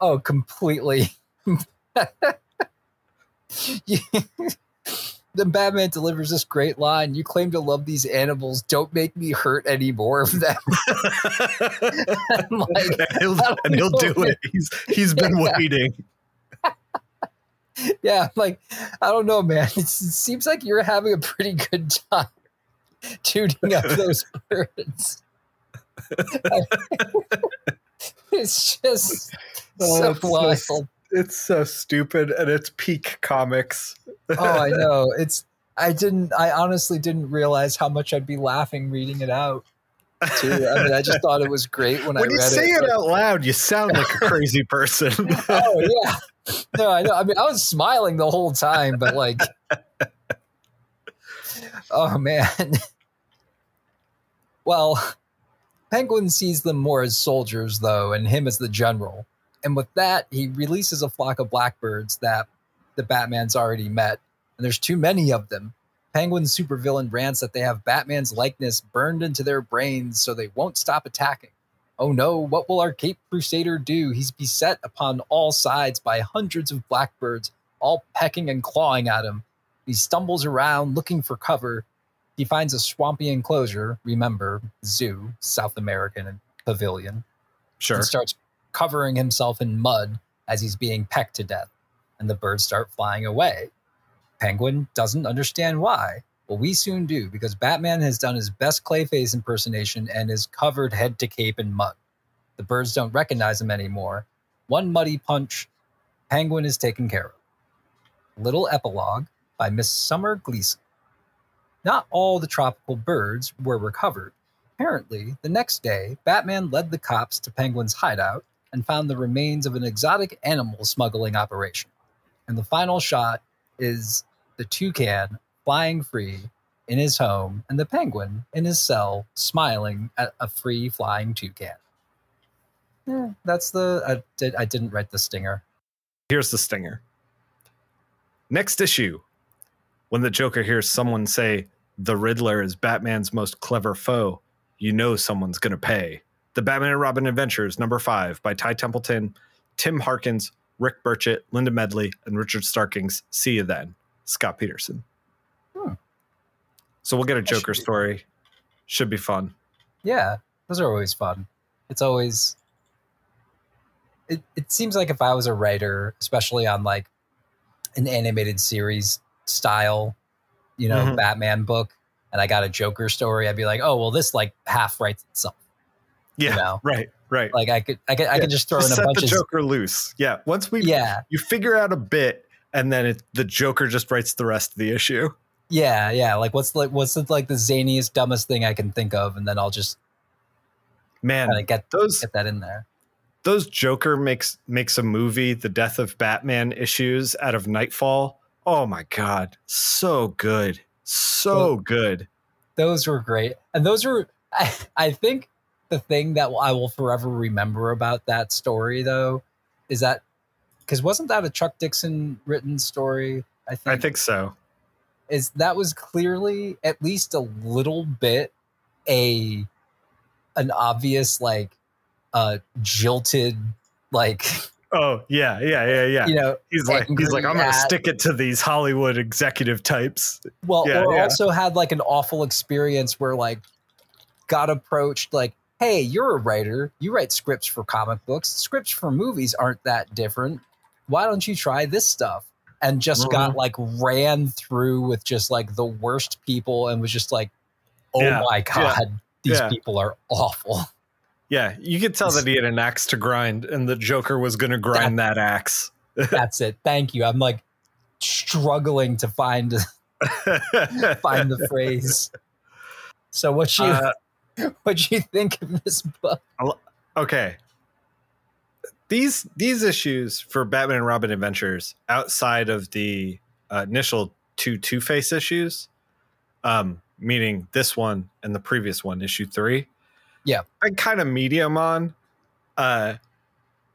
Oh, completely. then Batman delivers this great line You claim to love these animals. Don't make me hurt any more of them. like, and he'll, and he'll do it. He's, he's been yeah. waiting. yeah, like, I don't know, man. It's, it seems like you're having a pretty good time tuning up those birds. it's just oh, so wild. It's so stupid and it's peak comics oh, I know. It's I didn't I honestly didn't realize how much I'd be laughing reading it out. Too. I mean, I just thought it was great when, when I read you say it, it out loud. You sound like a crazy person. oh yeah, no, I know. I mean, I was smiling the whole time, but like, oh man. Well, Penguin sees them more as soldiers, though, and him as the general. And with that, he releases a flock of blackbirds that the Batman's already met, and there's too many of them. Penguin's supervillain rants that they have Batman's likeness burned into their brains so they won't stop attacking. Oh no, what will our Cape Crusader do? He's beset upon all sides by hundreds of blackbirds, all pecking and clawing at him. He stumbles around looking for cover. He finds a swampy enclosure, remember, zoo, South American pavilion. Sure. And starts covering himself in mud as he's being pecked to death and the birds start flying away. Penguin doesn't understand why. but we soon do because Batman has done his best Clayface impersonation and is covered head to cape in mud. The birds don't recognize him anymore. One muddy punch, Penguin is taken care of. Little epilogue by Miss Summer Gleason. Not all the tropical birds were recovered. Apparently, the next day, Batman led the cops to Penguin's hideout and found the remains of an exotic animal smuggling operation. And the final shot is the toucan flying free in his home and the penguin in his cell smiling at a free flying toucan. Yeah, that's the I did I didn't write the stinger. Here's the stinger. Next issue. When the Joker hears someone say the Riddler is Batman's most clever foe, you know someone's going to pay. The Batman and Robin Adventures, number five, by Ty Templeton, Tim Harkins, Rick Burchett, Linda Medley, and Richard Starkings. See you then, Scott Peterson. Hmm. So we'll get a Joker should story. Should be fun. Yeah, those are always fun. It's always. It, it seems like if I was a writer, especially on like an animated series style, you know, mm-hmm. Batman book, and I got a Joker story, I'd be like, oh, well, this like half writes itself. Yeah, you know? right. Right. Like I could I could yeah. I could just throw just in a set bunch the of Joker loose. Yeah. Once we yeah you figure out a bit and then it, the Joker just writes the rest of the issue. Yeah, yeah. Like what's like what's the, like the zaniest, dumbest thing I can think of, and then I'll just man get those get that in there. Those Joker makes makes a movie, the Death of Batman issues out of Knightfall. Oh my god, so good, so well, good. Those were great, and those were I, I think the thing that I will forever remember about that story, though, is that because wasn't that a Chuck Dixon written story? I think. I think so. Is that was clearly at least a little bit a an obvious like uh jilted like Oh yeah, yeah, yeah, yeah. You know, he's like he's like I'm gonna stick it to these Hollywood executive types. Well, yeah, or yeah. also had like an awful experience where like got approached like hey, you're a writer. You write scripts for comic books. Scripts for movies aren't that different. Why don't you try this stuff? And just mm-hmm. got like ran through with just like the worst people and was just like oh yeah. my god, yeah. these yeah. people are awful. Yeah, you could tell that he had an axe to grind, and the Joker was going to grind that, that axe. that's it. Thank you. I'm like struggling to find find the phrase. So what you uh, what do you think of this book? Okay, these these issues for Batman and Robin Adventures outside of the uh, initial two Two Face issues, um, meaning this one and the previous one, issue three. Yeah, I kind of medium on. Uh,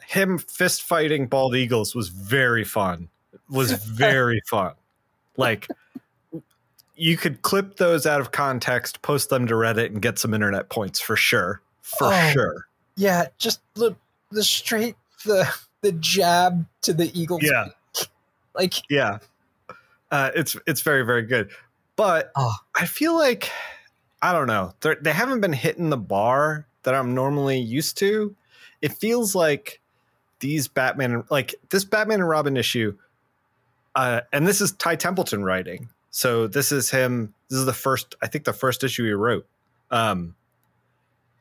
him fist fighting bald eagles was very fun. Was very fun. Like you could clip those out of context, post them to Reddit, and get some internet points for sure. For oh, sure. Yeah, just the the straight the the jab to the eagle. Yeah. like yeah. Uh, it's it's very very good, but oh. I feel like I don't know They're, they haven't been hitting the bar that I'm normally used to. It feels like these Batman like this Batman and Robin issue, uh, and this is Ty Templeton writing. So this is him. This is the first, I think, the first issue he wrote, um,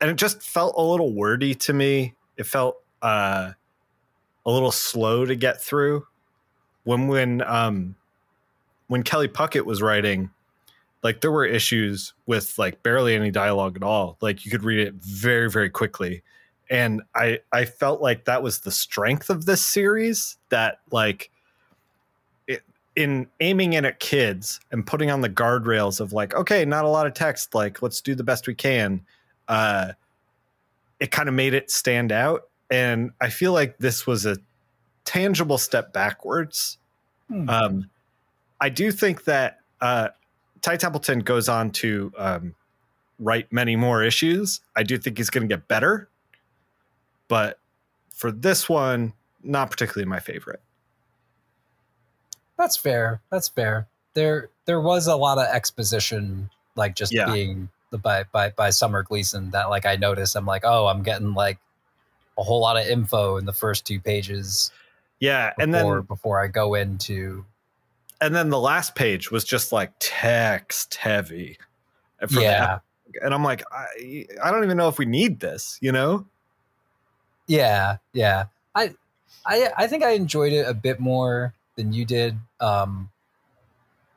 and it just felt a little wordy to me. It felt uh, a little slow to get through. When when um, when Kelley Puckett was writing, like there were issues with like barely any dialogue at all. Like you could read it very very quickly, and I I felt like that was the strength of this series. That like in aiming in at kids and putting on the guardrails of like, okay, not a lot of text, like let's do the best we can. Uh, it kind of made it stand out, and I feel like this was a tangible step backwards. Hmm. Um, I do think that uh, Ty Templeton goes on to um, write many more issues. I do think he's going to get better, but for this one, not particularly my favorite. That's fair. That's fair. There there was a lot of exposition, like just yeah. being the by by by Summer Gleason that like I noticed. I'm like, oh, I'm getting like a whole lot of info in the first two pages. Yeah, before, and then before I go into, and then the last page was just like text heavy. yeah, and I'm like, I I don't even know if we need this, you know? Yeah, yeah. I I I think I enjoyed it a bit more than you did. Um,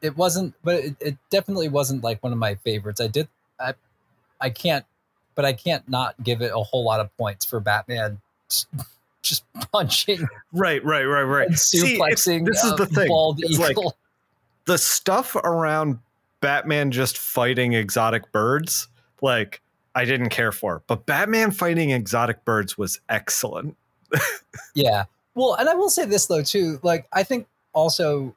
it wasn't, but it, it definitely wasn't like one of my favorites. I did, I, I can't, but I can't not give it a whole lot of points for Batman just punching, right, right, right, right, suplexing. See, this is the thing. Bald it's eagle. Like, the stuff around Batman just fighting exotic birds, like I didn't care for, but Batman fighting exotic birds was excellent. yeah, well, and I will say this though too. Like I think also,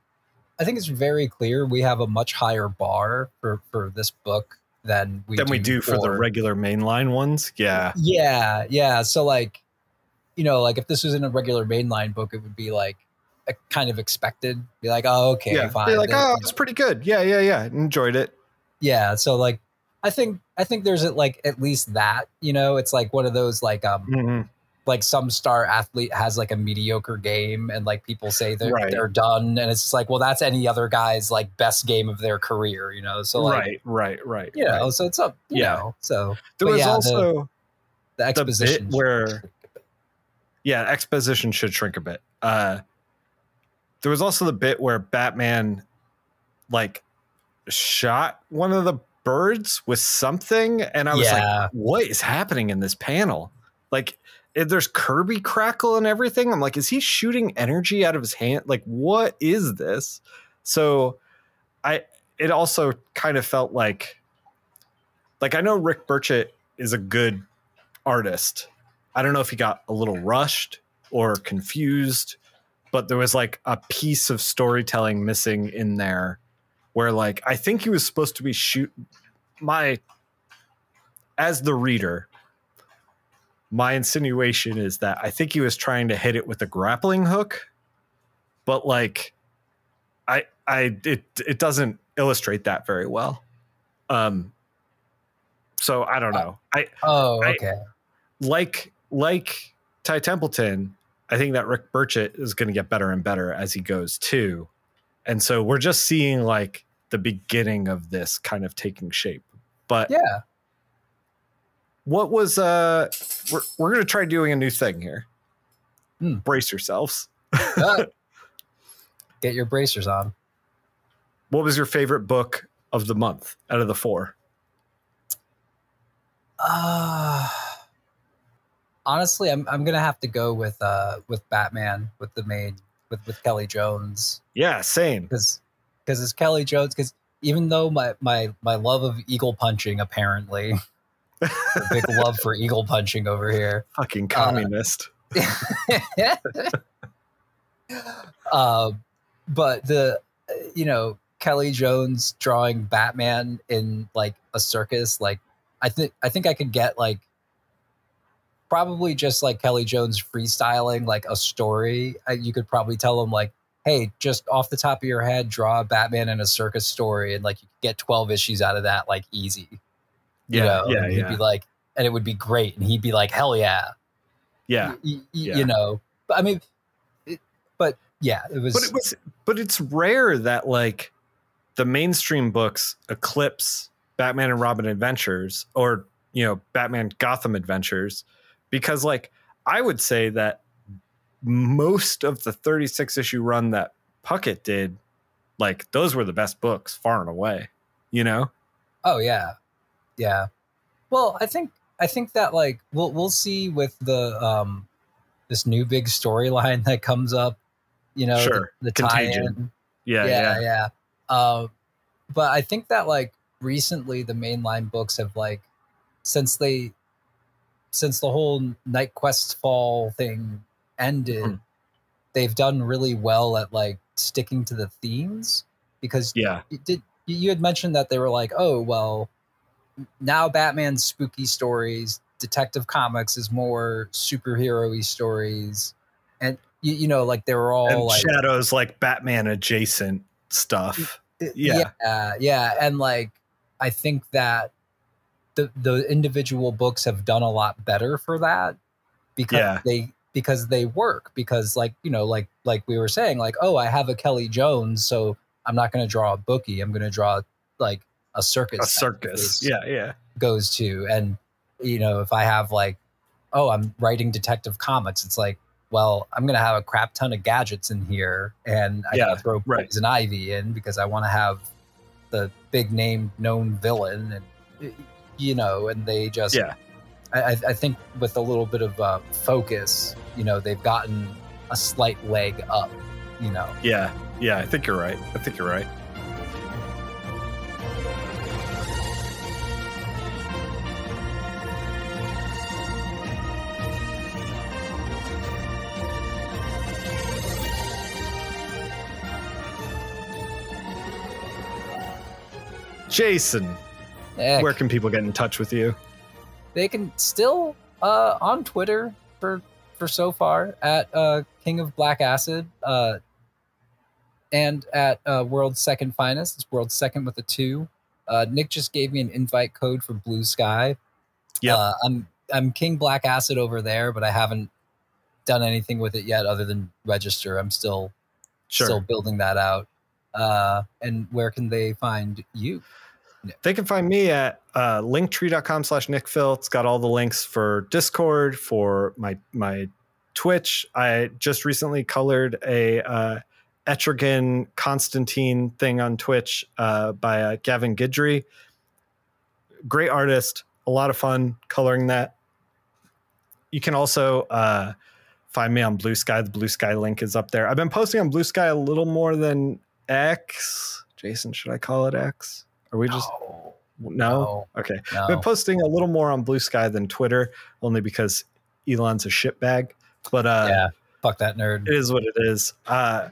I think it's very clear we have a much higher bar for for this book than we than do we do for, for the regular mainline ones. Yeah, yeah, yeah. So like, you know, like if this was in a regular mainline book, it would be like a kind of expected. Be like, oh, okay, yeah. fine. Be like, oh, it's pretty good. Yeah, yeah, yeah. Enjoyed it. Yeah. So like, I think I think there's like at least that. You know, it's like one of those like um. Mm-hmm like some star athlete has like a mediocre game and like people say they're, right. they're done and it's just like well that's any other guy's like best game of their career you know so like, right right right you know right. so it's up yeah know, so there was yeah, also the, the exposition the where yeah exposition should shrink a bit uh there was also the bit where batman like shot one of the birds with something and i was yeah. like what is happening in this panel like Eh, there's Kirby crackle and everything. I'm like, is he shooting energy out of his hand? Like, what is this? So I it also kind of felt like like I know Rick Burchett is a good artist. I don't know if he got a little rushed or confused, but there was like a piece of storytelling missing in there where like I think he was supposed to be shoot my as the reader my insinuation is that I think he was trying to hit it with a grappling hook, but like I I it it doesn't illustrate that very well. Um so I don't know. I Oh, okay. I, like like Ty Templeton, I think that Rick Burchett is going to get better and better as he goes too. And so we're just seeing like the beginning of this kind of taking shape. But yeah, what was uh? We're we're gonna try doing a new thing here. Hmm. Brace yourselves. get your bracers on. What was your favorite book of the month out of the four? Uh honestly, I'm I'm gonna have to go with uh with Batman with the main with with Kelley Jones. Yeah, same. Because because it's Kelley Jones. Because even though my my my love of eagle punching apparently, big love for eagle punching over here. Fucking uh, communist. Uh, uh, but the you know Kelley Jones drawing Batman in like a circus, like I think I think I could get like probably just like Kelley Jones freestyling like a story. You could probably tell him like, "Hey, just off the top of your head, draw Batman in a circus story," and like you could get twelve issues out of that like easy. You yeah, know? yeah, and he'd yeah. be like, and it would be great, and he'd be like, "Hell yeah, yeah, y- y- yeah. you know." But I mean, it, but yeah, it was. But it was. But it's rare that like the mainstream books eclipse Batman and Robin Adventures or you know Batman Gotham Adventures because like I would say that most of the 36 issue run that Puckett did, like those were the best books far and away, you know? Oh yeah. Yeah. Well, I think I think that like we'll we'll see with the um this new big storyline that comes up, you know, sure. the, the tie-in. Yeah, yeah, yeah. yeah. Uh, but I think that like recently the mainline books have like since they since the whole KnightQuest fall thing ended, mm. they've done really well at like sticking to the themes because yeah, did you had mentioned that they were like, oh well, now Batman's spooky stories, Detective Comics is more superhero-y stories, and you, you know like they were all and like shadows like Batman adjacent stuff. Yeah, yeah, yeah, and like I think that the the individual books have done a lot better for that because yeah. they because they work. Because like you know like like we were saying like oh I have a Kelley Jones so I'm not going to draw a bookie. I'm going to draw like a circus a circus yeah yeah goes to and you know if I have like oh I'm writing detective comics it's like well I'm going to have a crap ton of gadgets in here and I yeah, got to throw right. poison ivy in because I want to have the big name known villain and you know, and they just yeah. I, I think with a little bit of uh, focus, you know, they've gotten a slight leg up. You know. Yeah, yeah. I think you're right. I think you're right. Jason, Heck. Where can people get in touch with you? They can still uh, on Twitter for for so far at uh, King of Black Acid uh, and at uh, World's Second Finest. It's World's Second with a two. Uh, Nick just gave me an invite code for Bluesky. Yeah, uh, I'm I'm King Black Acid over there, but I haven't done anything with it yet other than register. I'm still sure. still building that out. Uh, and where can they find you? They can find me at uh, linktree.com slash nickfil. It's got all the links for Discord, for my my Twitch. I just recently colored a uh, Etrigan Constantine thing on Twitch uh, by uh, Gavin Guidry. Great artist, a lot of fun coloring that. You can also uh, find me on Bluesky. The Bluesky link is up there. I've been posting on Bluesky a little more than X. Jason, should I call it X? Are we just no? no? Okay. No. I've been posting a little more on Bluesky than Twitter, only because Elon's a shitbag. But uh, yeah, fuck that nerd. It is what it is. Uh,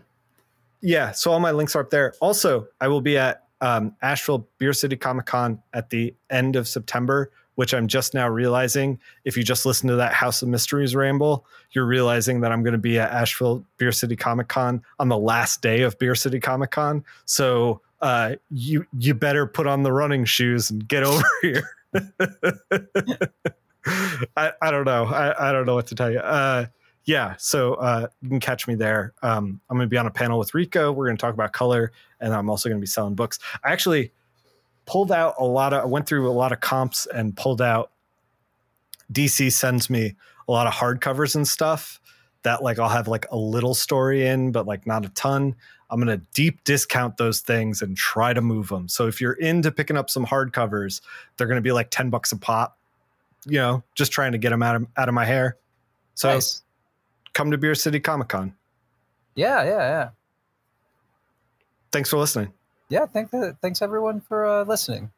yeah, so all my links are up there. Also, I will be at um, Asheville Beer City Comic Con at the end of September, which I'm just now realizing. If you just listen to that House of Mysteries ramble, you're realizing that I'm going to be at Asheville Beer City Comic Con on the last day of Beer City Comic Con. So uh, you you better put on the running shoes and get over here. I, I don't know. I, I don't know what to tell you. Uh, yeah, so uh, you can catch me there. Um, I'm going to be on a panel with Rico. We're going to talk about color, and I'm also going to be selling books. I actually, pulled out a lot of I went through a lot of comps and pulled out DC sends me a lot of hardcovers and stuff that like I'll have like a little story in, but like not a ton. I'm going to deep discount those things and try to move them. So if you're into picking up some hardcovers, they're going to be like 10 bucks a pop, you know, just trying to get them out of, out of my hair. So nice. come to Beer City Comic Con. Yeah, yeah, yeah. Thanks for listening. Yeah, thank the, thanks everyone for uh, listening.